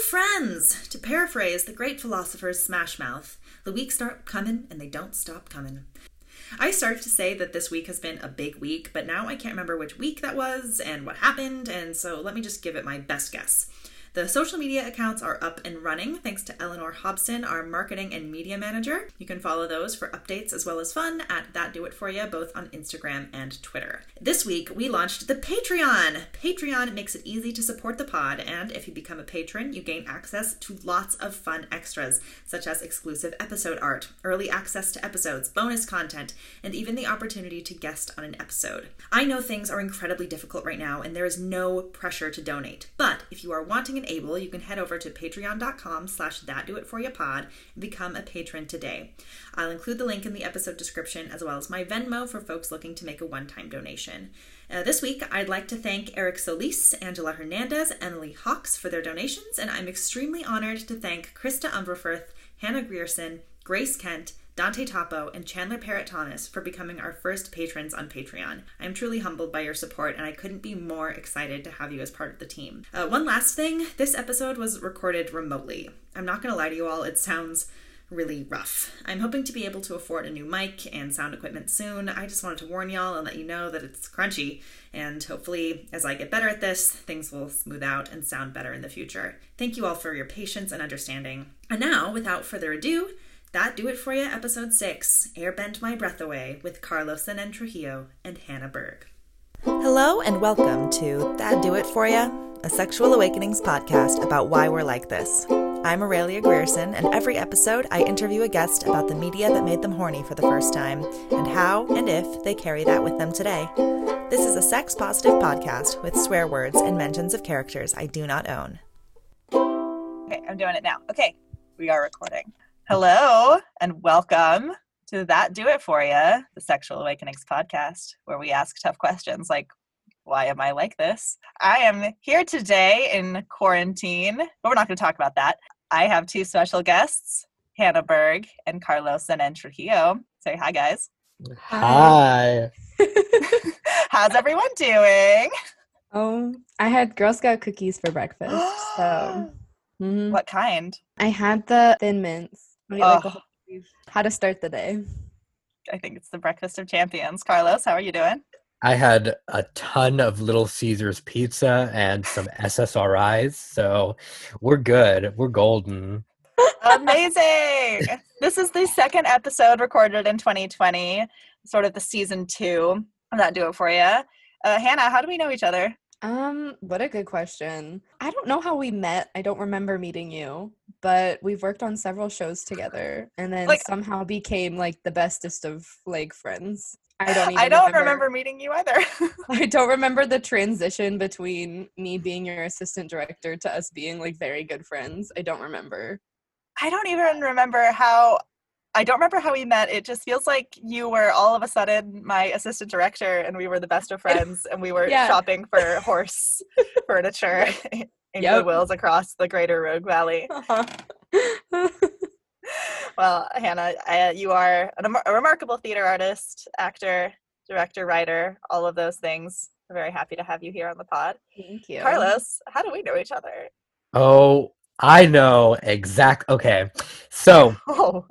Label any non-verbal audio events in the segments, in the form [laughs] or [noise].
friends! To paraphrase the great philosopher's smash mouth, the weeks start coming and they don't stop coming. I started to say that this week has been a big week, but now I can't remember which week that was and what happened, and so let me just give it my best guess. The social media accounts are up and running thanks to Eleanor Hobson, our marketing and media manager. You can follow those for updates as well as fun at That Do It For You, both on Instagram and Twitter. This week, we launched the Patreon. Patreon makes it easy to support the pod, and if you become a patron, you gain access to lots of fun extras, such as exclusive episode art, early access to episodes, bonus content, and even the opportunity to guest on an episode. I know things are incredibly difficult right now, and there is no pressure to donate. But if you are wanting an able, you can head over to patreon.com slash thatdoitforyoupod and become a patron today. I'll include the link in the episode description as well as my Venmo for folks looking to make a one-time donation. Uh, this week, I'd like to thank Eric Solis, Angela Hernandez, Emily Hawks for their donations, and I'm extremely honored to thank Krista Umberfirth, Hannah Grierson, Grace Kent, Dante Topo, and Chandler Thomas for becoming our first patrons on Patreon. I'm truly humbled by your support, and I couldn't be more excited to have you as part of the team. Uh, one last thing this episode was recorded remotely. I'm not going to lie to you all, it sounds really rough. I'm hoping to be able to afford a new mic and sound equipment soon. I just wanted to warn y'all and let you know that it's crunchy, and hopefully, as I get better at this, things will smooth out and sound better in the future. Thank you all for your patience and understanding. And now, without further ado, that do it for you, episode 6 Air Bent My Breath Away with Carlos and Trujillo and Hannah Berg. Hello, and welcome to That Do It For You, a sexual awakenings podcast about why we're like this. I'm Aurelia Grierson, and every episode I interview a guest about the media that made them horny for the first time and how and if they carry that with them today. This is a sex positive podcast with swear words and mentions of characters I do not own. Okay, I'm doing it now. Okay, we are recording. Hello and welcome to That Do It For You, the Sexual Awakenings podcast, where we ask tough questions like, why am I like this? I am here today in quarantine, but we're not going to talk about that. I have two special guests, Hannah Berg and Carlos and Trujillo. Say hi, guys. Hi. [laughs] How's everyone doing? Oh, I had Girl Scout cookies for breakfast. So, [gasps] mhm. What kind? I had the Thin Mints. I like, a whole sleeve. How to start the day? I think it's the breakfast of champions. Carlos, how are you doing? I had a ton of Little Caesars pizza and some SSRIs, so we're good. We're golden. Amazing. [laughs] this is the second episode recorded in 2020, sort of the season two of That Do It For You. Uh, Hannah, how do we know each other? Um, what a good question. I don't know how we met. I don't remember meeting you, but we've worked on several shows together and then Like- somehow became like the bestest of like friends. I don't [laughs] even I don't remember meeting you either. [laughs] I don't remember the transition between me being your assistant director to us being like very good friends. I don't remember. I don't even remember how. I don't remember how we met. It just feels like you were all of a sudden my assistant director, and we were the best of [laughs] friends, and we were Yeah. shopping for horse [laughs] furniture [laughs] in Yep. Goodwills across the Greater Rogue Valley. Well, Hannah, uh, you are an, a remarkable theater artist, actor, director, writer, all of those things. We're very happy to have you here on the pod. Thank you. Carlos, how do we know each other? Oh, I know exact. Okay, so Oh,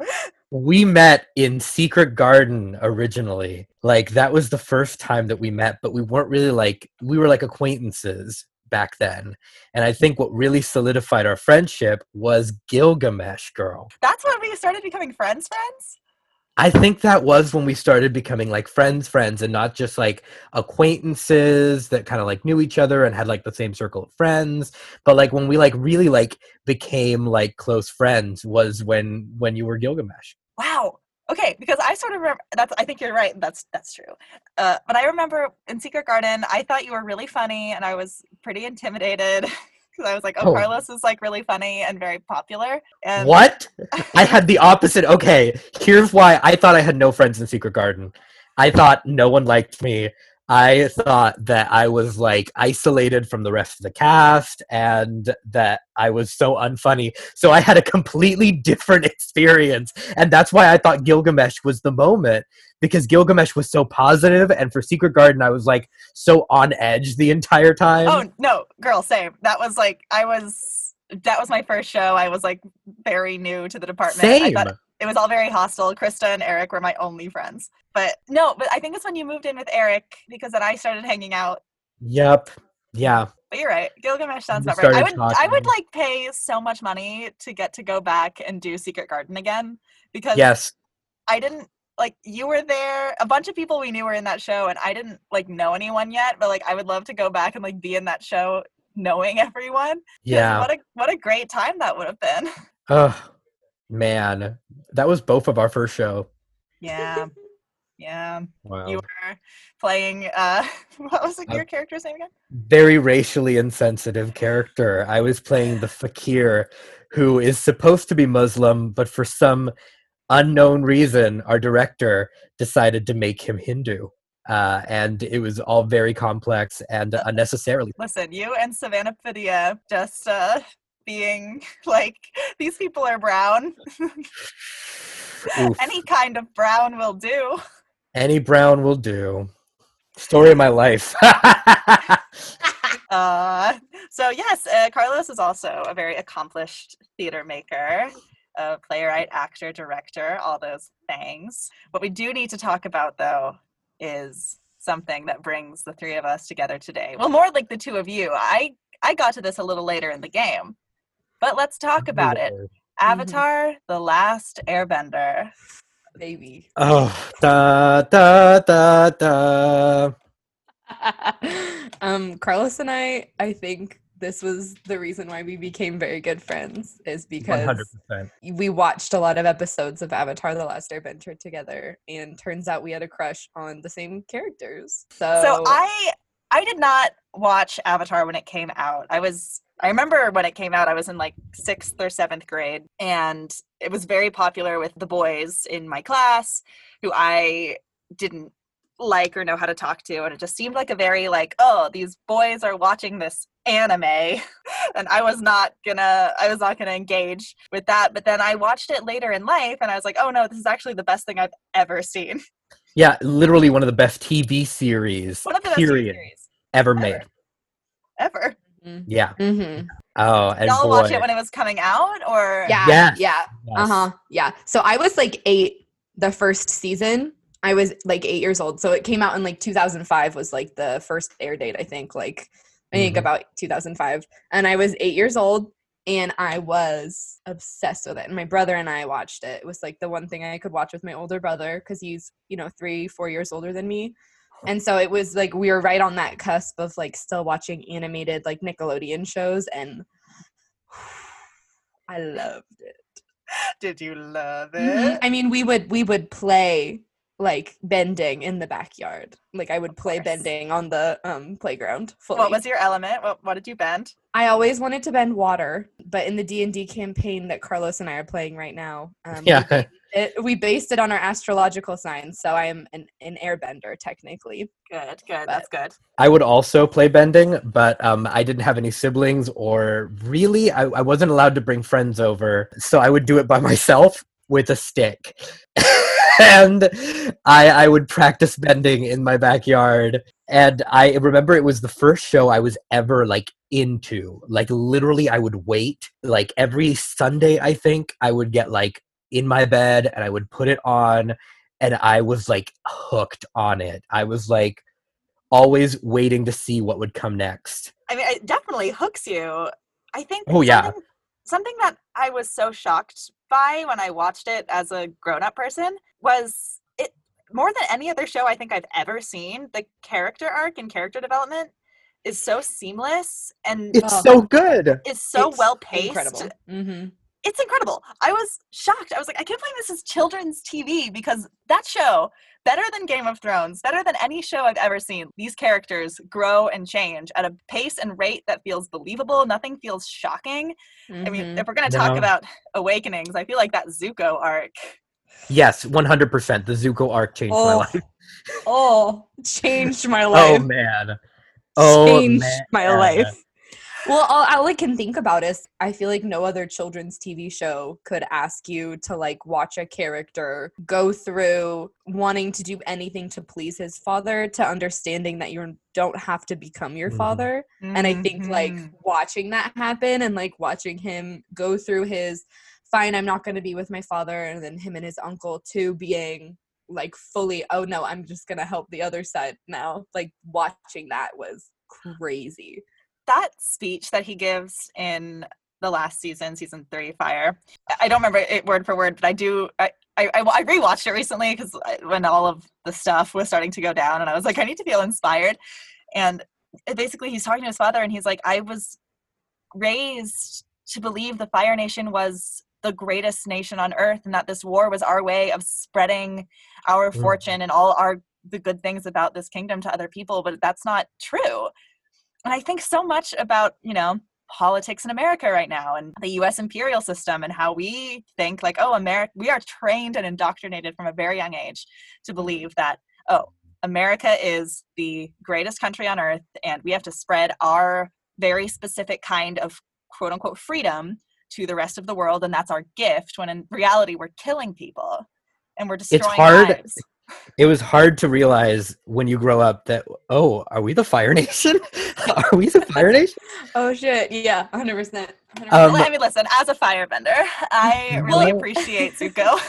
we met in Secret Garden originally. Like that was the first time that we met, but we weren't really like we were like acquaintances back then. And I think what really solidified our friendship was Gilgamesh Girl. that's when we started becoming friends, friends? I think that was when we started becoming like friends, friends, and not just like acquaintances that kind of like knew each other and had like the same circle of friends. But like when we like really like became like close friends was when when you were Gilgamesh. Wow. Okay, because I sort of remember that's I think you're right. That's that's true. Uh, but I remember in Secret Garden, I thought you were really funny, and I was pretty intimidated [laughs] because I was like, "Oh, Oh. Carlos is like really funny and very popular." And What? I [laughs] had the opposite. Okay, here's why I thought I had no friends in Secret Garden. I thought no one liked me. I thought that I was like isolated from the rest of the cast and that I was so unfunny. So I had a completely different [laughs] experience. And that's why I thought Gilgamesh was the moment because Gilgamesh was so positive and for Secret Garden I was like so on edge the entire time. Oh no, girl, same. That was like I was that was my first show. I was like very new to the department. I Same. thought it was all very hostile. Krista and Eric were my only friends. But no, but I think it's when you moved in with Eric because then I started hanging out. Yep. Yeah. But you're right. Gilgamesh sounds about right. I would I would like pay so much money to get to go back and do Secret Garden again because Yes. I didn't like you were there. A bunch of people we knew were in that show, and I didn't like know anyone yet. But like, I would love to go back and like be in that show, knowing [laughs] everyone. Yeah. What a what a great time that would have been. Oh man, that was both of our first show. Yeah. Yeah. Wow. You were playing. uh [laughs] What was the, Uh, your character's name again? Very racially insensitive character. I was playing the fakir, who is supposed to be Muslim, but for some unknown reason, our director decided to make him Hindu. Uh, and it was all very complex and unnecessarily. Listen, you and Savannah Padilla just uh being [laughs] like these people are brown. [laughs] Any kind of brown will do. Any Brown will do. Story of my life. [laughs] Uh, so yes, uh, Carlos is also a very accomplished theater maker, a playwright, actor, director, all those things. What we do need to talk about, though, is something that brings the three of us together today. Well, more like the two of you. I I got to this a little later in the game, but let's talk about it. Avatar: The Last Airbender. Baby. Oh, da da da da. [laughs] um, Carlos and I, I think this was the reason why we became very good friends, is because hundred percent. we watched a lot of episodes of Avatar: The Last Airbender together, and turns out we had a crush on the same characters. So, So I I did not watch Avatar when it came out. I was I remember when it came out I was in like 6th or 7th grade and it was very popular with the boys in my class who I didn't like or know how to talk to and it just seemed like a very like oh these boys are watching this anime [laughs] and I was not gonna I was not gonna engage with that but then I watched it later in life and I was like oh no this is actually the best thing I've ever seen Yeah, literally one of the best TV series one of the best TV period series ever ever. made. ever Yeah. hmm Oh, and y'all boy, watch it when it was coming out or yeah, Yes. yeah, yes. uh huh, yeah. So I was like eight the first season. I was like eight years old, so it came out in like 2005 was like the first air date. I think like I think Mhm. about 2005, and I was eight years old, and I was obsessed with it. And my brother and I watched it. It was like the one thing I could watch with my older brother because he's you know three, four years older than me. And so it was like we were right on that cusp of like still watching animated like Nickelodeon shows, and [sighs] I loved it. did you love Mhm. it I mean, we would we would play like bending in the backyard. Like I would play course. bending on the um playground. Fully. what was your element what, what did you bend I always wanted to bend water, but in the D and D campaign that Carlos and I are playing right now, um, we, Yeah. [laughs] it, we based it on our astrological signs. So I am an, an airbender technically. good good that's good I would also play bending, but um, I didn't have any siblings, or really, I, I wasn't allowed to bring friends over, so I would do it by [laughs] myself with a stick. [laughs] and I, I would practice bending in my backyard. And I remember it was the first show I was ever like into. Like, literally, I would wait. Like, every Sunday, I think, I would get like in my bed and I would put it on, and I was like hooked on it. I was like, always waiting to see what would come next. i mean it definitely hooks you i think Oh, yeah. something, something that i was so shocked by when i watched it as a grown-up person was it more than any other show i think i've ever seen the character arc and character development is so seamless and It's Oh. so good. It's so It's well paced Incredible. Mm-hmm. It's incredible. I was shocked. I was like, I can't believe this is children's TV because that show, better than Game of Thrones, better than any show I've ever seen, these characters grow and change at a pace and rate that feels believable. Nothing feels shocking. I mean, Mhm. if we're going to talk No. about awakenings, I feel like that Zuko arc. Yes, 100%. The Zuko arc changed my Oh, life. oh, changed my [laughs] life. Oh, man. Oh, changed man. my life. Well, all, all I can think about is I feel like no other children's TV show could ask you to like watch a character go through wanting to do anything to please his father to understanding that you don't have to become your Mhm. father. And I think like Mhm. watching that happen and like watching him go through his fine, I'm not going to be with my father, and then him and his uncle to being like fully, oh no, I'm just going to help the other side now. Like watching that was crazy. That speech that he gives in the last season, season three, Fire. I- don't remember it word for word, but I do. I I, I rewatched it recently because when all of the stuff was starting to go down, and I was like, I need to feel inspired. And basically, he's talking to his father, and he's like, I was raised to believe the Fire Nation was the greatest nation on earth, and that this war was our way of spreading our Mhm. fortune and all our the good things about this kingdom to other people. But that's not true and I think so much about, you know, politics in America right now and the US imperial system and how we think like, oh, America, we are trained and indoctrinated from a very young age to believe that, oh, America is the greatest country on earth and we have to spread our very specific kind of quote unquote freedom to the rest of the world and that's our gift when in reality we're killing people and we're destroying hard lives. It was hard to realize when you grow up that oh are we the fire [laughs] nation are we the fire [laughs] nation Oh shit! Yeah, hundred percent. Um, well, I mean, listen, as a firebender, I [laughs] really No. appreciate Zuko.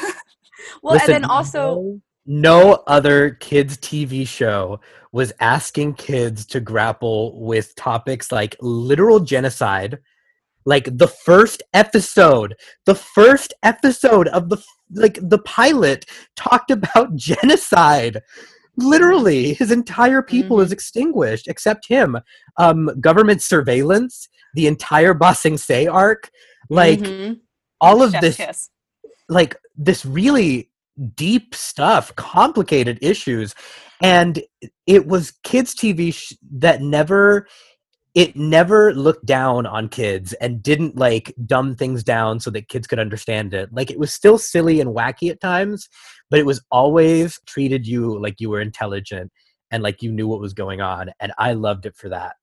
Well, Listen, and then also, no, no other kids tv show was asking kids to grapple with topics like literal genocide like the first episode the first episode of the like the pilot talked about [laughs] genocide literally his entire people is extinguished except him um government surveillance the entire Ba Sing Se arc like Mhm. all of Chef's this kiss. like this really deep stuff complicated issues and it was kids tv sh- that never it never looked down on kids and didn't like dumb things down so that kids could understand it like it was still silly and wacky at times but it was always treated you like you were intelligent and like you knew what was going on and i loved it for that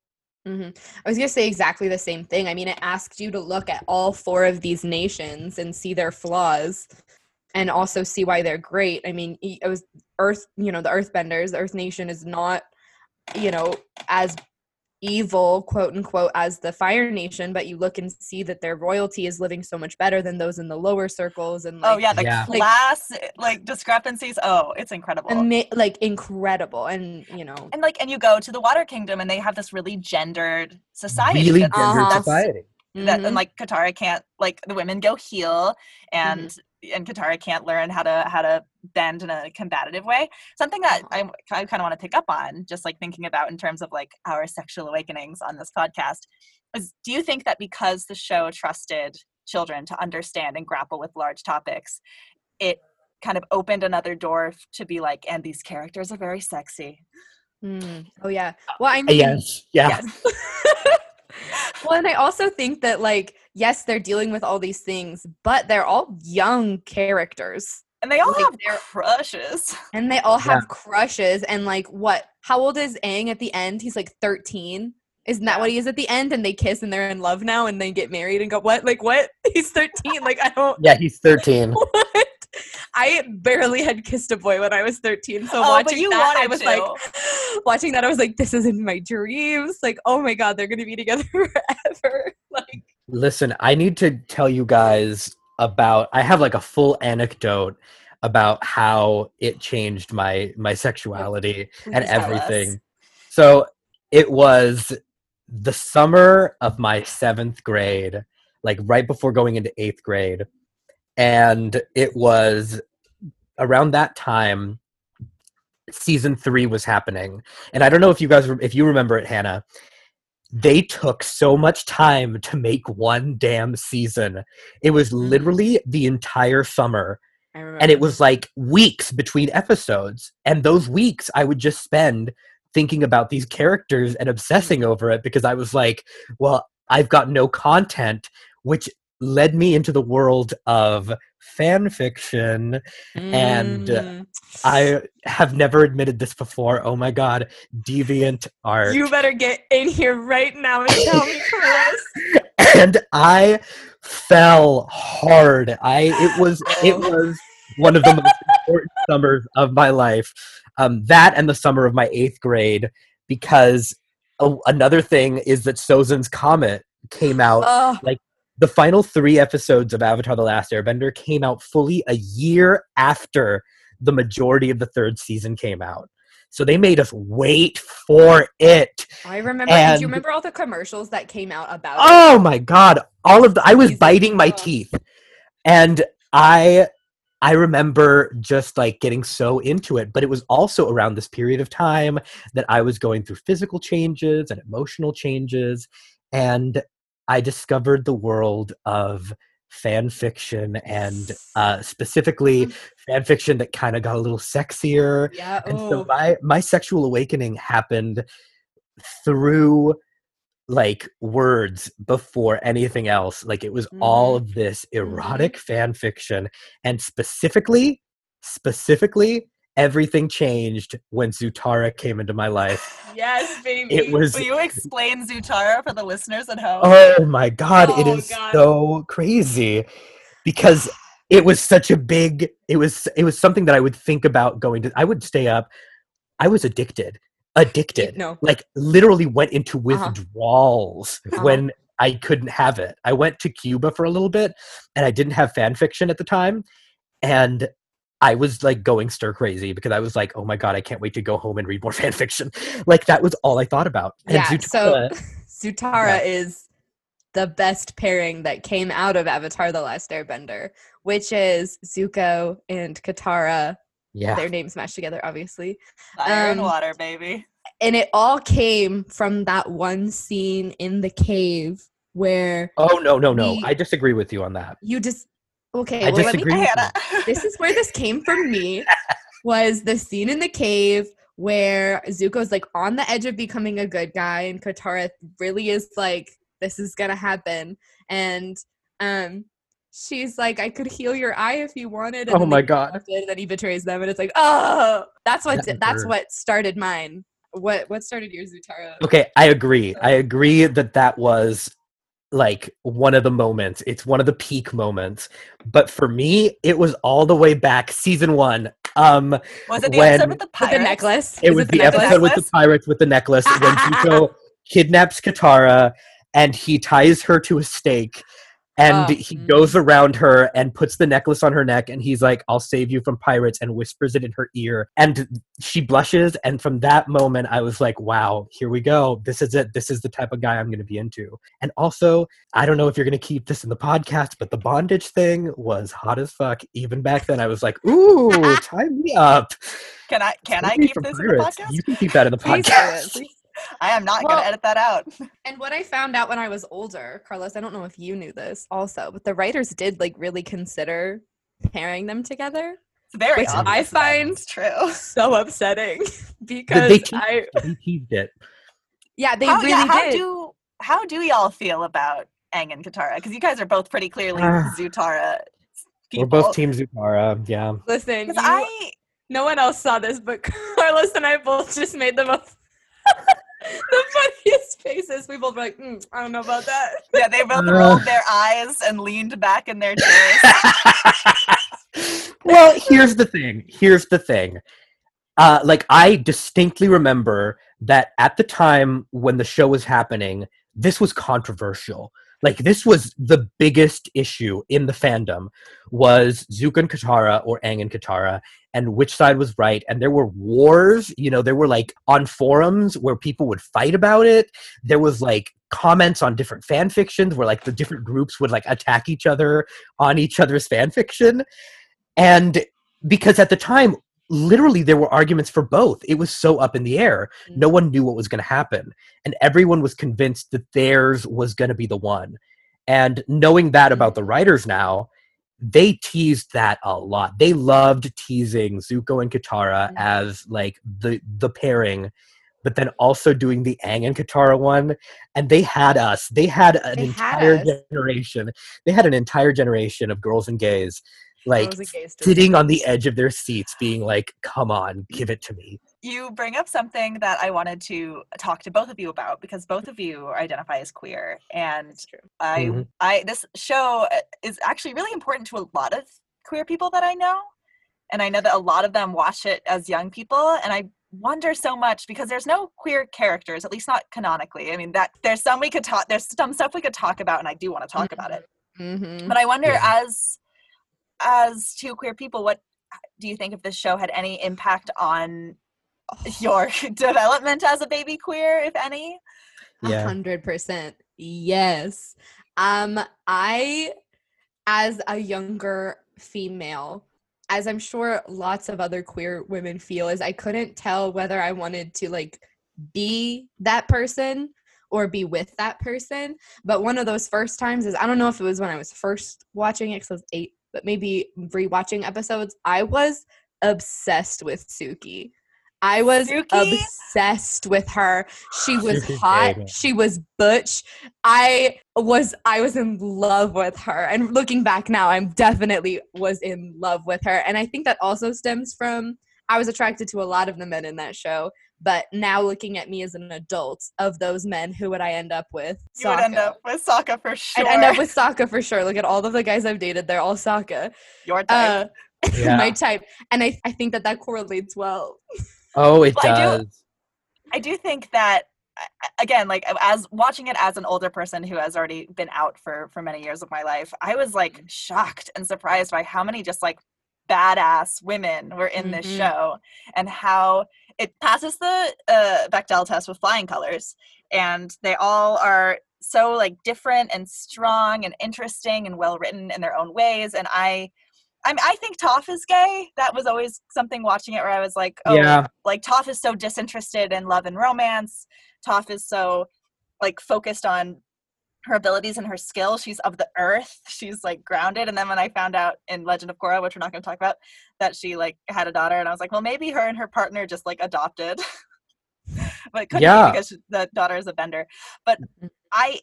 hmm I was gonna say exactly the same thing. I mean, it asked you to look at all four of these nations and see their flaws, and also see why they're great. I mean, it was Earth. You know, the Earthbenders, the Earth Nation is not, you know, as evil, quote unquote, as the Fire Nation, but you look and see that their royalty is living so much better than those in the lower circles, and like, oh yeah, the Yeah. Class like discrepancies. Oh, it's incredible. Ama- like incredible, and you know, and like, and you go to the Water Kingdom, and they have this really gendered society. really gendered Uh-huh. society that mhm. and like Katara can't like the women go heal and Mm-hmm. and Katara can't learn how to how to bend in a combative way. Something that Uh-huh. I, I kind of want to pick up on, just like thinking about in terms of like our sexual awakenings on this podcast, is do you think that because the show trusted children to understand and grapple with large topics, it kind of opened another door to be like, and these characters are very sexy. Mm. oh yeah. Well, I mean, yes yeah Yes. [laughs] well, and I also think that like yes, they're dealing with all these things, but they're all young characters. And they all Like, have they're- crushes. [laughs] And they all Yeah. have crushes and like what? How old is Aang at the end? He's like 13. Isn't that what he is at the end? And they kiss and they're in love now and they get married and go, What? Like what? [laughs] He's 13. Like I don't yeah he's 13 [laughs] what? I barely had kissed a boy when I was 13. So Oh, watching you that, I was to. like, [gasps] watching that, I was like, this is in my dreams. Like, oh my God, they're going to be together [laughs] forever. [laughs] Like, Listen, I need to tell you guys about I have like a full anecdote about how it changed my my sexuality and Please us. everything. So it was the summer of my 7th grade, like right before going into 8th grade. And it was around that time season 3 was happening. And I don't know if you guys if you remember it Hannah they took so much time to make one damn season. It was Mm. literally the entire summer. And it was like weeks between episodes. And those weeks I would just spend thinking about these characters and obsessing over it because I was like, well, I've got no content, which led me into the world of fan fiction And, Mm. I have never admitted this before. Oh my god, deviant art. You better get in here right now and tell me, Carlos. [laughs] and I fell hard. I it was it Oh. was one of the most important summers of my life. Um, that and the summer of my eighth grade, because a- another thing is that Sozin's Comet came out. Oh, The final three episodes of Avatar: The Last Airbender came out fully a year after the majority of the third season came out. So they made us wait for it. I remember. and- you remember all the commercials that came out about? it? Oh my god! All of the I was biting my teeth, and I I remember just like getting so into it. But it was also around this period of time that I was going through physical changes and emotional changes, and I discovered the world of fan fiction and uh, specifically mm-hmm. fan fiction that kind of got a little sexier Yeah. and so oh. my my sexual awakening happened through like words before anything else like it was all mm-hmm. of this mm-hmm. erotic fan fiction and specifically specifically everything changed when zutara came into my life yes, baby. it was Will you explain Zutara for the listeners at home? oh my god it Oh, is God. so crazy because it was such a big it was it was something that i would think about going to i would stay up i was addicted addicted No. like literally went into Uh-huh. withdrawals Uh-huh. when i couldn't have it i went to cuba for a little bit and i didn't have fan fiction at the time and I was like going stir crazy because I was like, "Oh my god, I can't wait to go home and read more [laughs] fan fiction." Like that was all I thought about. And Yeah, so- Zutara- [laughs] Zutara is the best pairing that came out of Avatar: The Last Airbender, which is Zuko and Katara. yeah, Their names match together, obviously. Fire and um, water, baby. and it all came from that one scene in the cave where Oh no, no, no! We- I disagree with you on that. you just okay I well, let me- [laughs] this is where this came from me [laughs] was the scene in the cave where Zuko's like on the edge of becoming a good guy and Katara really is like this is to happen. And um she's like I could heal your eye if you wanted. And Oh my God. and then he betrays them and it's like oh! That's what That that's hurt. what started mine. What what started your Zutara? Okay, I agree. I agree that that was like one of the moments. It's one of the peak moments. But for me, it was all the way back season one. Um, Was it the when- episode with the with the necklace it Is was the the, necklace? episode with the pirates with the necklace when [laughs] Zuko kidnaps Katara and he ties her to a stake. And Oh, he mm. goes around her and puts the necklace on her neck, and he's like, "I'll save you from pirates," and whispers it in her ear. And she blushes, and from that moment, I was like, "Wow, here we go. This is it. This is the type of guy I'm going to be into." And also, I don't know if you're going to keep this in the podcast, but the bondage thing was hot as fuck. Even back then, I was like, "Ooh, [laughs] tie me up." Can I can I keep this in the podcast? You can keep that in the podcast. Please. I am not Well- gonna edit that out. [laughs] And what I found out when I was older, Carlos, I don't know if you knew this also, but the writers did like really consider pairing them together. It's very Which I find- true. [laughs] So upsetting [laughs] because they teased I He teased it. yeah they how, really yeah, how did. do how do y'all feel about Aang and Katara? Because you guys are both pretty clearly Ah. Zutara. We're both Team Zutara. Yeah. Listen, you- I no one else saw this, but Carlos and I both just made the most the funniest faces. We both were like, mm, I don't know about that. yeah, they both Uh. rolled their eyes and leaned back in their chairs. [laughs] [laughs] well, here's the thing. Here's the thing. Uh, like I distinctly remember that at the time when the show was happening, this was controversial. Like this was the biggest issue in the fandom was Zuko and Katara or Aang and Katara and which side was right. And there were wars, you know, there were like on forums where people would fight about it. There was like comments on different fan fictions where like the different groups would like attack each other on each other's fan fiction. And because at the time, literally there were arguments for both. It was so up in the air. No one knew what was going to happen. And everyone was convinced that theirs was going to be the one. And knowing that about the writers now, they teased that a lot. They loved teasing Zuko and Katara Mhm. as like the the pairing but then also doing the Aang and Katara one. And they had us. They had an They entire us. generation. They had an entire generation of girls and gays like Girls and gays to sitting on the edge of their seats being like, come on, give it to me. you bring up something that I wanted to talk to both of you about because both of you identify as queer, and That's true. I, Mhm. I this show uh, is actually really important to a lot of queer people that I know, and I know that a lot of them watch it as young people, and I wonder so much because there's no queer characters, at least not canonically. I mean, that there's some we could talk, there's some stuff we could talk about, and I do want to talk about it. Mm-hmm. But I wonder, Yeah. as as two queer people, what do you think if this show had any impact on your [sighs] [laughs] development as a baby queer, if any? A hundred percent. Yes. Um, I, as a younger female, as I'm sure lots of other queer women feel, is I couldn't tell whether I wanted to like be that person or be with that person. But one of those first times is I don't know if it was when I was first watching it because I was eight, but maybe rewatching episodes. I was obsessed with Suki. I was Suki? obsessed with her. She [sighs] was Suki's hot. great. She was butch. I was I was in love with her. And looking back now, I'm definitely was in love with her. And I think that also stems from I was attracted to a lot of the men in that show. But now looking at me as an adult, of those men, who would I end up with? You would end up with Sokka for sure. I'd end up with Sokka for sure. Look at all of the guys I've dated; they're all Sokka. your type. Uh, [laughs] Yeah. my type, and I, I think that that correlates well. oh, it Well, I do- does. I do think that I- I- again, like as watching it as an older person who has already been out for for many years of my life, I was like shocked and surprised by how many just like badass women were in this Mhm. show and how it passes the uh, Bechdel test with flying colors, and they all are so like different and strong and interesting and well written in their own ways. And I, I, mean, I think Toph is gay. That was always something watching it where I was like, oh, Yeah. like Toph is so disinterested in love and romance. Toph is so like focused on her abilities and her skill. She's of the earth. She's like grounded. And then when I found out in Legend of Korra, which we're not going to talk about, that she like had a daughter, and I was like, well, maybe her and her partner just like adopted. [laughs] but it couldn't Yeah. be because she- the daughter is a bender. But Mhm. I,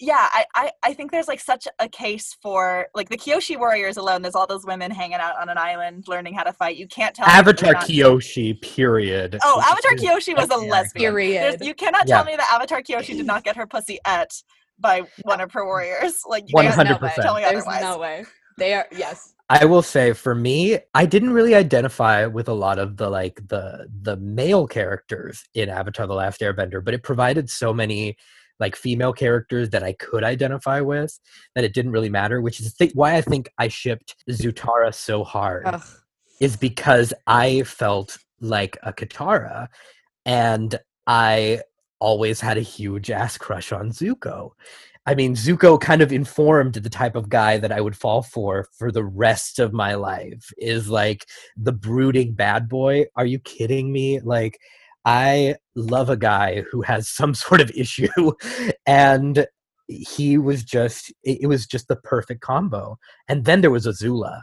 yeah, I, I, I think there's like such a case for like the Kyoshi warriors alone. There's all those women hanging out on an island learning how to fight. You can't tell. me that Avatar not- Kyoshi, period. Oh, Avatar is Kyoshi was a character. lesbian. There's, Period. you cannot Yeah. tell me that Avatar Kyoshi did not get her pussy et by one of her warriors. Like you One can't hundred no way. percent. tell me There's otherwise. no way. They are yes. I will say for me, I didn't really identify with a lot of the like the the male characters in Avatar the Last Airbender, but it provided so many like female characters that I could identify with that it didn't really matter, which is th- why I think I shipped Zutara so hard Ugh. is because I felt like a Katara and I always had a huge ass crush on Zuko. I mean, Zuko kind of informed the type of guy that I would fall for for the rest of my life. Is like the brooding bad boy. Are you kidding me? Like, I love a guy who has [laughs] some sort of issue, and he was just it, was just the perfect combo. And then there was Azula.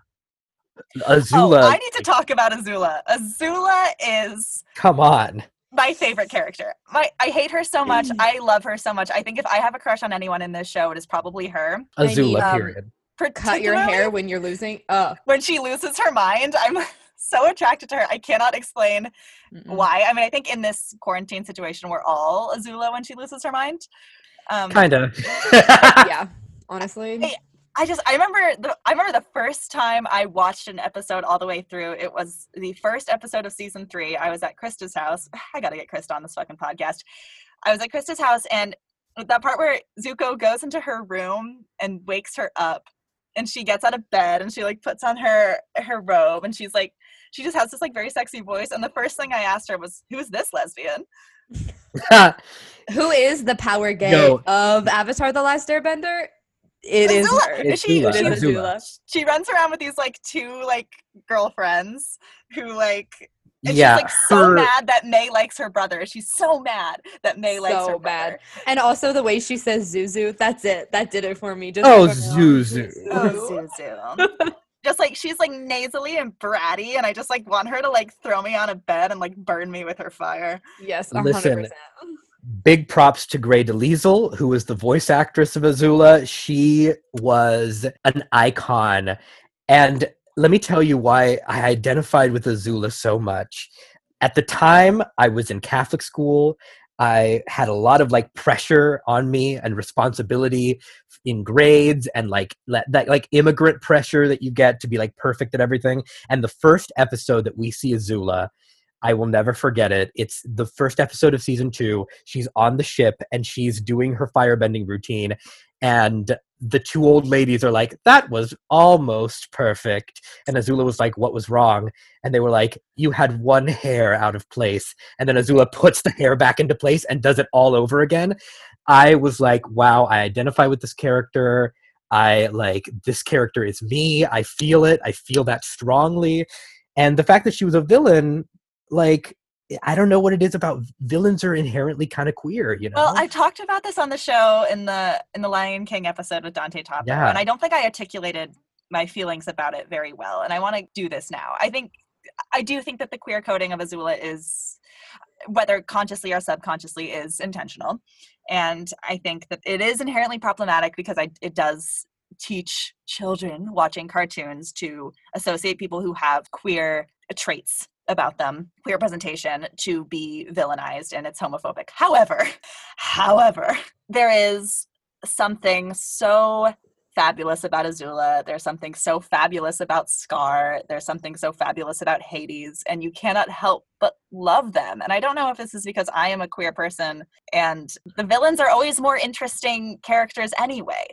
Oh, Azula, Oh, I need to talk about Azula. Azula is come on. My favorite character. My I hate her so much. I love her so much. I think if I have a crush on anyone in this show, it is probably her. I need, Azula, um, period. Cut your hair when you're losing. Oh, when she loses her mind. [laughs] I'm so attracted to her. I cannot explain mm-mm. why. I mean, I think in this quarantine situation, we're all Azula when she loses her mind. Um, Kinda. [laughs] yeah. Honestly, Hey, I just I remember the I remember the first time I watched an episode all the way through. It was the first episode of season three. I was at Krista's house. [sighs] I gotta get Krista on this fucking podcast. I was at Krista's house and that part where Zuko goes into her room and wakes her up and she gets out of bed and she like puts on her her robe and she's like she just has this like very sexy voice and the first thing I asked her was who is this lesbian? [laughs] who is the power gay Yo. of Avatar: The Last Airbender? It is Azula. her. She, Azula, It she is Azula. Azula. she runs around with these like two like girlfriends who like and yeah, she's like so her- mad that May likes her brother. She's so mad that May likes her So brother. mad. And also the way she says Zuzu, that's it. That did it for me. Just Oh, going, Zuzu. Oh, Zuzu. [laughs] [laughs] just like she's like nasally and bratty, and I just like want her to like throw me on a bed and like burn me with her fire. Yes, Listen, 100%. [laughs] big props to Grey DeLisle, who was the voice actress of Azula. She was an icon. And let me tell you why I identified with Azula so much. At the time, I was in Catholic school. I had a lot of like pressure on me and responsibility in grades and like that like immigrant pressure that you get to be like perfect at everything. And the first episode that we see Azula, I will never forget it. It's the first episode of season two. She's on the ship and she's doing her firebending routine. And the two old ladies are like, that was almost perfect. And Azula was like, what was wrong? And they were like, you had one hair out of place. And then Azula [laughs] puts the hair back into place and does it all over again. I was like, wow, I identify with this character. I like, this character is me. I feel it. I feel that strongly. And the fact that she was a villain, like, eh, I don't know what it is about villains are inherently kind of queer, you know? Well, I talked about this on the show in the in the Lion King episode with Dante Topo, Yeah. and I don't think I articulated my feelings about it very well. And I want to do this now. I think I do think that the queer coding of Azula is whether consciously or subconsciously is intentional. And I think that it is inherently problematic because I, it does teach children watching cartoons to associate people who have queer traits about them, queer presentation, to be villainized and it's homophobic. However, [laughs] however, there is something so fabulous about Azula. There's something so fabulous about Scar. There's something so fabulous about Hades, and you cannot help but love them. And I don't know if this is because I am a queer person and the villains are always more interesting characters anyway.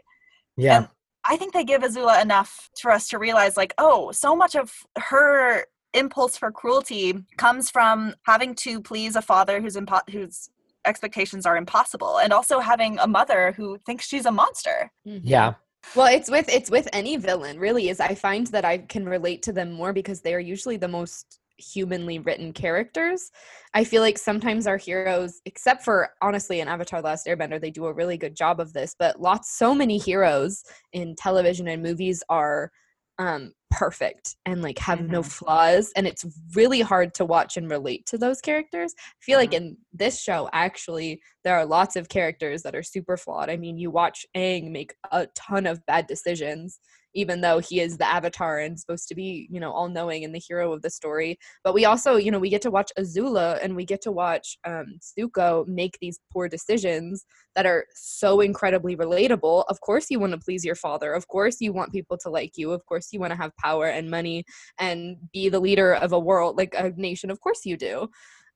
yeah. and- I think they give Azula enough for us to realize, like, oh, so much of her impulse for cruelty comes from having to please a father whose impo- whose expectations are impossible, and also having a mother who thinks she's a monster. Mhm. yeah. Well, it's with it's with any villain, really. Is I find that I can relate to them more because they are usually the most humanly written characters. I feel like sometimes our heroes, except for honestly in Avatar: The Last Airbender, they do a really good job of this. But lots, so many heroes in television and movies are um perfect and like have no Mhm. flaws and it's really hard to watch and relate to those characters i feel like Mhm. in this show actually there are lots of characters that are super flawed i mean you watch Aang make a ton of bad decisions even though he is the avatar and supposed to be you know all knowing and the hero of the story but we also you know we get to watch azula and we get to watch um Zuko make these poor decisions that are so incredibly relatable. Of course, you want to please your father. Of course, you want people to like you. Of course, you want to have power and money and be the leader of a world, like a nation. Of course, you do.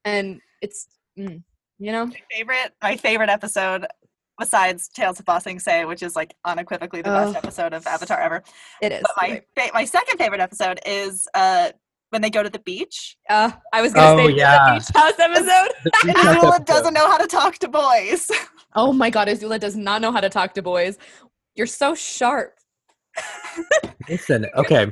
And it's, mm, you know, My favorite, my favorite episode, besides Tales of Ba Sing Se, which is like unequivocally the best Oh. episode of Avatar ever. it is. But my fa- my second favorite episode is uh when they go to the beach. Uh, I was going to Oh, say yeah. the beach house episode. The And Beach House Azula episode. doesn't know how to talk to boys. [laughs] Oh my God, Azula does not know how to talk to boys. You're so sharp. [laughs] Listen, okay.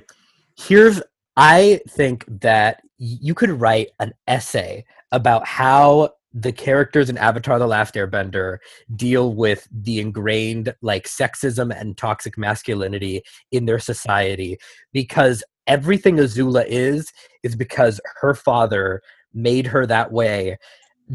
Here's I think that you could write an essay about how the characters in Avatar The Last Airbender deal with the ingrained like sexism and toxic masculinity in their society because everything Azula is is because her father made her that way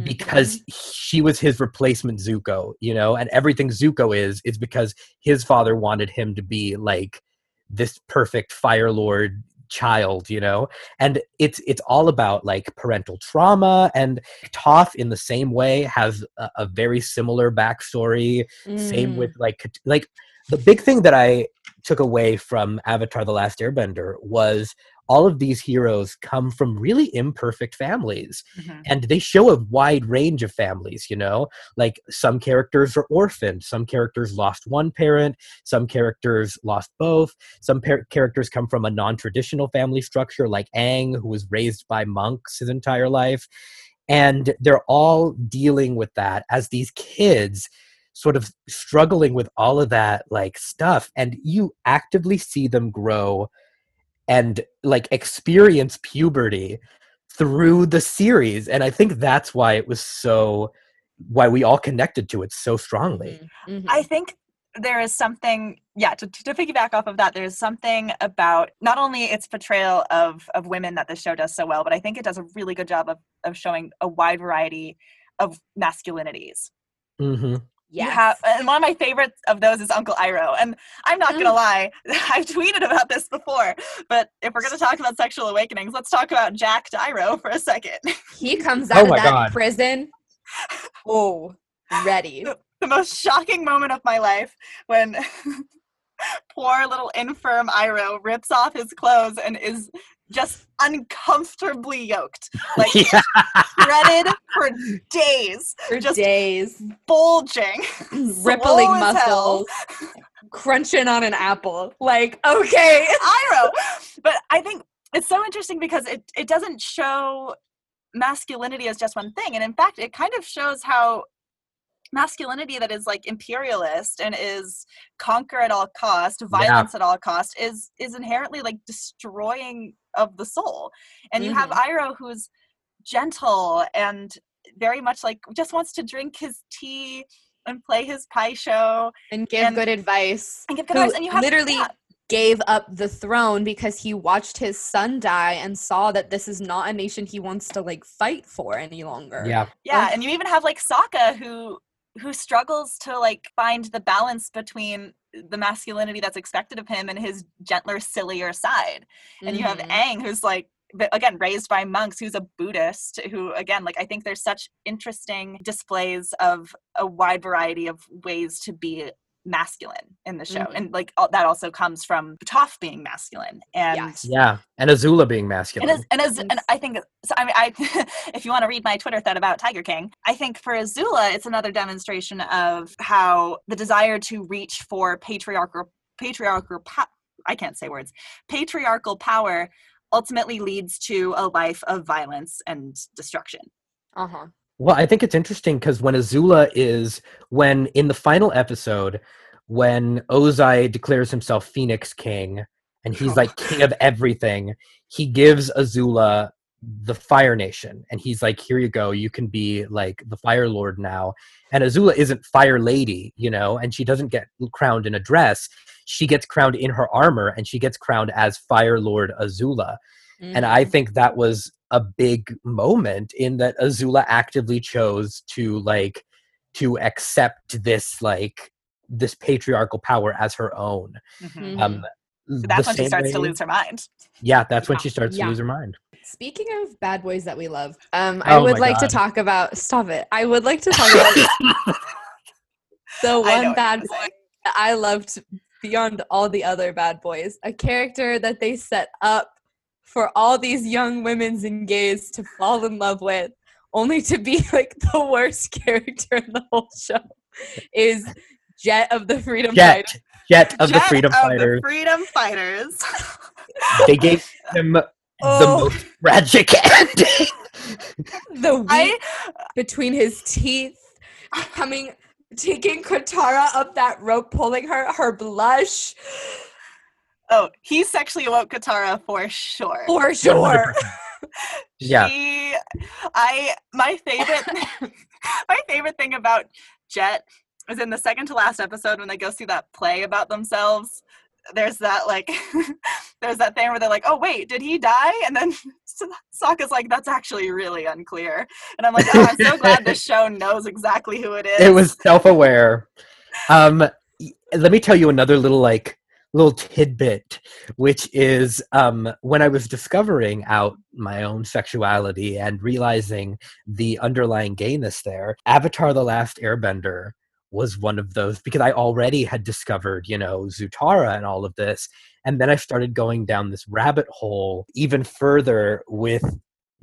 because mm-hmm. she was his replacement Zuko, you know, and everything Zuko is is because his father wanted him to be like this perfect Fire Lord child, you know, and it's it's all about like parental trauma. And Toph, in the same way, has a, a very similar backstory. Same Mm. with like like the big thing that I took away from Avatar: The Last Airbender was all of these heroes come from really imperfect families mm-hmm. and they show a wide range of families you know? Like some characters are orphaned some characters lost one parent some characters lost both some par- characters come from a non-traditional family structure like Aang who was raised by monks his entire life and they're all dealing with that as these kids sort of struggling with all of that like stuff and you actively see them grow and like experience puberty through the series and i think that's why it was so why we all connected to it so strongly. Mhm, mhm. I think there is something yeah to, to piggyback off of that there's something about not only its portrayal of of women that the show does so well but i think it does a really good job of, of showing a wide variety of masculinities you have and one of my favorites of those is uncle iroh and i'm not gonna Mm. lie [laughs] i've tweeted about this before but if we're gonna talk about sexual awakenings let's talk about jacked iroh for a second [laughs] he comes Oh out of that God. prison. [laughs] Oh, ready. the most shocking moment of my life when poor little infirm Iroh rips off his clothes and is just uncomfortably yoked, like [laughs] yeah. shredded for days, For just days, bulging, [clears throat] rippling swole as hell. muscles, crunching on an apple. Like, okay. [laughs] Iroh. But I think it's so interesting because it, it doesn't show masculinity as just one thing. And in fact, it kind of shows how masculinity that is like imperialist and is conquer at all cost violence at all cost is is inherently like destroying of the soul and you have mm-hmm. Iroh who's gentle and very much like just wants to drink his tea and play his Pai Sho And give And- good advice. and give good Who advice and you have literally yeah, gave up the throne because he watched his son die and saw that this is not a nation he wants to like fight for any longer. yeah. yeah and you even have like Sokka who who struggles to like find the balance between the masculinity that's expected of him and his gentler sillier side and you have Mhm. Aang who's like but again raised by monks who's a buddhist who again like i think there's such interesting displays of a wide variety of ways to be masculine in the show Mhm. and like all, that also comes from Toph being masculine and Yes. Yeah. And Azula being and masculine. as, and as and I think so I mean I [laughs] if you want to read my Twitter thread about Tiger King, I think for Azula it's another demonstration of how the desire to reach for patriarchal patriarchal po- I can't say words patriarchal power ultimately leads to a life of violence and destruction. Uh-huh. Well, I think it's interesting because when Azula is when in the final episode, when Ozai declares himself Phoenix King and he's like [laughs] king of everything, he gives Azula the Fire Nation and he's like, "Here you go, you can be like the Fire Lord now." And Azula isn't Fire Lady, you know, and she doesn't get crowned in a dress. She gets crowned in her armor and she gets crowned as Fire Lord Azula. And I Mhm. think that was a big moment in that Azula actively chose to like to accept this like this patriarchal power as her own. Mhm. Um So that's when she same starts to lose her mind. Yeah, that's when she starts Yeah. to lose her mind. Speaking of bad boys that we love, um, I Oh would my like to talk about. [laughs] Stop it! I would like to talk about [laughs] the one bad boy that I loved beyond all the other bad boys. A character that they set up for all these young women's and gays to fall in love with, only to be [laughs] like the worst character in the whole show, is Jet of the Freedom Jet, Fighter. Jet of the Freedom of the Fighters. Freedom Fighters. [laughs] they gave him the Oh. most tragic [laughs] ending. The week I between his teeth, coming, taking Katara up that rope, pulling her, her blush, oh, he sexually awoke Katara for sure. for sure. [laughs] [laughs] yeah. She, I my favorite [laughs] my favorite thing about Jet is in the second to last episode when they go see that play about themselves. There's that like there's that thing where they're like, oh wait, did he die? And then Sokka's like, that's actually really unclear. And I'm like, oh, I'm so glad this show knows exactly who it is. It was self-aware. Um let me tell you another little like little tidbit which is um when I was discovering out my own sexuality and realizing the underlying gayness there, Avatar the Last Airbender was one of those because I already had discovered, you know, Zutara and all of this. And then I started going down this rabbit hole even further with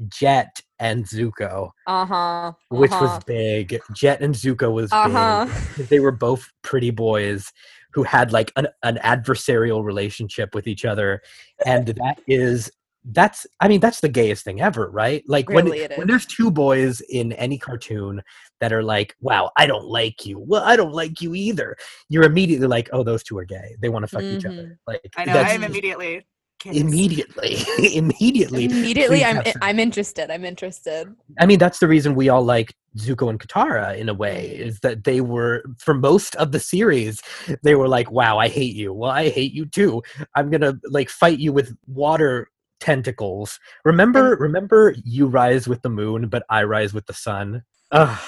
Jet and Zuko, Uh huh. which was big. Jet and Zuko was Uh big they were both pretty boys who had like an, an adversarial relationship with each other and that is that's i mean that's the gayest thing ever right like when Really when is. there's two boys in any cartoon that are like wow i don't like you well i don't like you either you're immediately like oh those two are gay they want to fuck each other mm-hmm. like I know. I'm immediately. [laughs] immediately immediately Immediately, I'm some. I'm interested. I'm interested. i mean that's the reason we all like zuko and katara in a way is that they were for most of the series they were like wow i hate you well i hate you too i'm gonna like fight you with water tentacles remember remember you rise with the moon but i rise with the sun Ugh.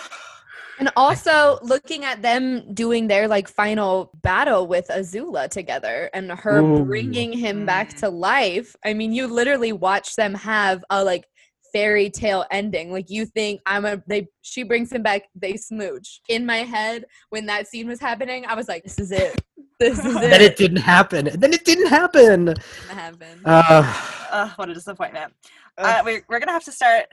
And also looking at them doing their like final battle with Azula together and her Ooh. bringing him back to life. I mean, you literally watch them have a like fairy tale ending. Like you think I'm a they she brings him back, they smooch. In my head when that scene was happening, I was like, this is it. This is it. [laughs] then it. it didn't happen then it didn't happen Didn't happen. [sighs] uh, Ugh, what a disappointment. Uh, we're, we're going to have to start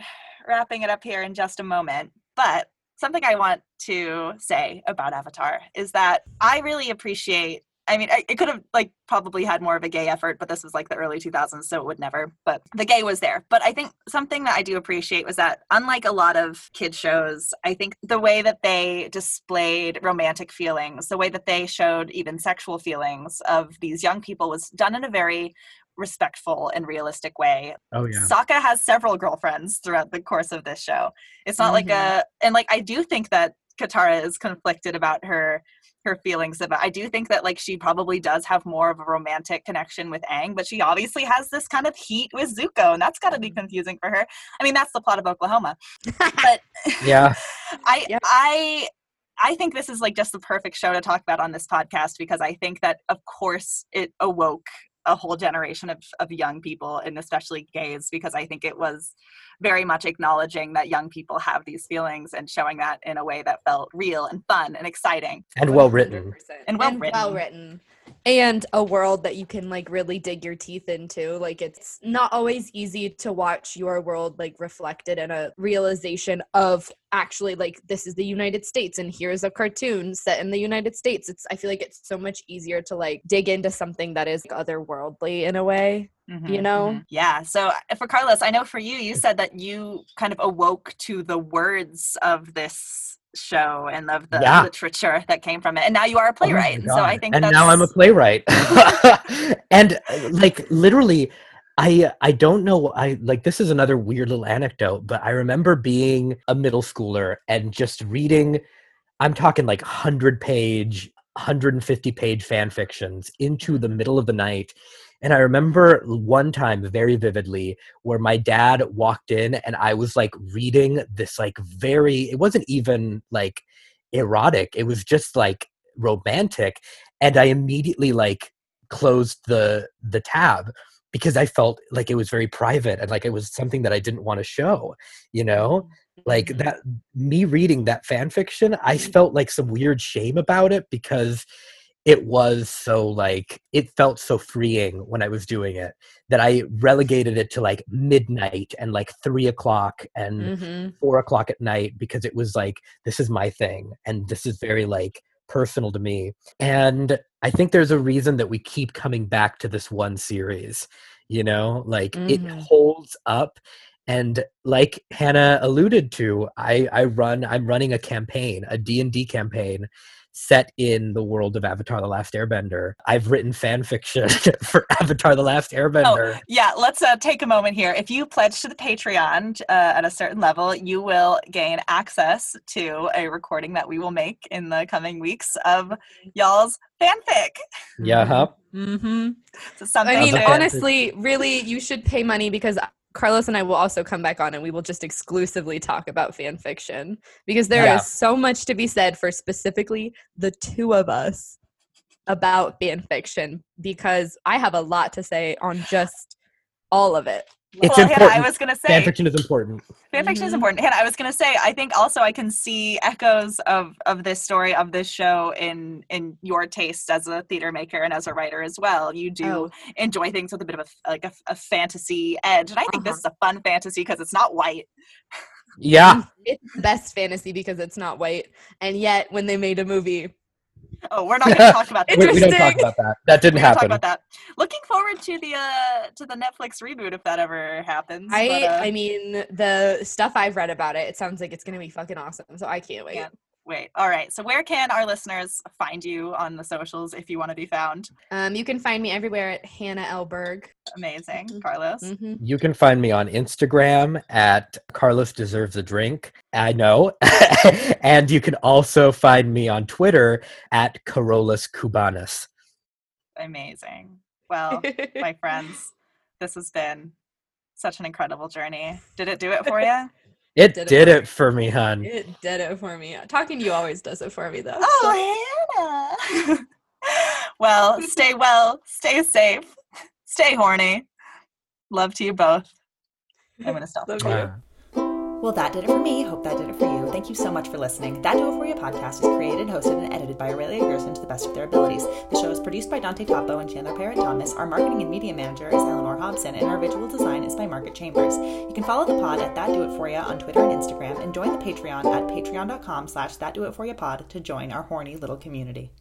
wrapping it up here in just a moment. But something I want to say about Avatar is that I really appreciate. I mean, I, it could have like probably had more of a gay effort, but this was like the early 2000s, so it would never. But the gay was there. But I think something that I do appreciate was that, unlike a lot of kid shows, I think the way that they displayed romantic feelings, the way that they showed even sexual feelings of these young people was done in a very respectful and realistic way. oh yeah Sokka has several girlfriends throughout the course of this show. It's not like Mhm. a and like I do think that Katara is conflicted about her her feelings about I do think that like she probably does have more of a romantic connection with Aang, but she obviously has this kind of heat with Zuko, and that's gotta be confusing for her. I mean that's the plot of Oklahoma. [laughs] But yeah [laughs] I Yep. I I think this is like just the perfect show to talk about on this podcast because I think that of course it awoke a whole generation of, of young people and especially gays because I think it was very much acknowledging that young people have these feelings and showing that in a way that felt real and fun and exciting. and well written And well-written. well written. And a world that you can like really dig your teeth into. Like it's not always easy to watch your world like reflected in a realization of actually like this is the United States and here's a cartoon set in the United States. It's I feel like it's so much easier to like dig into something that is otherworldly in a way. Mhm, know? mhm. Yeah. So uh, for Carlos, I know for you, you said that you kind of awoke to the words of this show and of the Yeah. literature that came from it, and now you are a Oh playwright. and so I think and that's, now I'm a playwright. [laughs] and uh, like literally, I I don't know. I like this is another weird little anecdote, but I remember being a middle schooler and just reading. I'm talking like hundred page, 150 page fan fictions into the middle of the night. And I remember one time very vividly where my dad walked in and I was like reading this like very it wasn't even like erotic. It was just like romantic and I immediately like closed the the tab because I felt like it was very private and like it was something that I didn't want to show, you know? Like Mhm. that me reading that fan fiction, I felt like some weird shame about it because it was so like it felt so freeing when I was doing it that I relegated it to like midnight and like three o'clock and Mhm. four o'clock at night because it was like this is my thing and this is very like personal to me and i think there's a reason that we keep coming back to this one series you know like it Mhm. holds up and like hannah alluded to i i run i'm running a campaign a d&d campaign set in the world of avatar the last airbender i've written fan fiction [laughs] for avatar the last airbender Yeah, let's uh, take a moment here. If you pledge to the Patreon uh, at a certain level, you will gain access to a recording that we will make in the coming weeks of y'all's fanfic. yeah huh? Mm-hmm. So something I mean, honestly, really, you should pay money because Carlos and I will also come back on and we will just exclusively talk about fan fiction because there is Yeah. so much to be said for specifically the two of us about fan fiction because I have a lot to say on just all of it. It's well, Hannah, I important. was going to say fan fiction is important fan fiction is important. Hannah, I was going to say I think also I can see echoes of of this story of this show in in your taste as a theater maker and as a writer as well. You do Oh. enjoy things with a bit of a like a, a fantasy edge, and I think this Uh-huh. is a fun fantasy because it's not white. yeah It's the best fantasy because it's not white. And yet, when they made a movie, Oh, we're not going [laughs] to talk about that. [laughs] we, we don't talk about that that didn't We're gonna talk happen about that. Looking forward to the uh to the Netflix reboot if that ever happens. I but, uh, I mean, the stuff I've read about it, it sounds like it's gonna be fucking awesome. So I can't wait. Yeah. Wait. All right. So where can our listeners find you on the socials if you want to be found? Um, you can find me everywhere at Hannah Elberg. Amazing, Mhm. Carlos. hmm You can find me on Instagram at Carlos Deserves a Drink. I know. [laughs] and you can also find me on Twitter at Carolus Cubanus. Amazing. Well, [laughs] my friends, this has been such an incredible journey. Did it do it for you? [laughs] It Did did, it it for me, hun. It did it for me. Talking to you always does it for me, though. oh, Hannah. [laughs] well, stay well, stay safe, stay horny. Love to you both. I'm going to stop. Love you. Well, that did it for me. Hope that did it for you. Thank you so much for listening. That Do It For You podcast is created, hosted, and edited by Aurelia Gerson to the best of their abilities. The show is produced by Dante Topo and Chandler Parrott Thomas. Our marketing and media manager is Eleanor Hobson, and our visual design is by Margaret Chambers. You can follow the pod at That Do It For You on Twitter and Instagram, and join the Patreon at patreon.com slash That Do It For You pod to join our horny little community.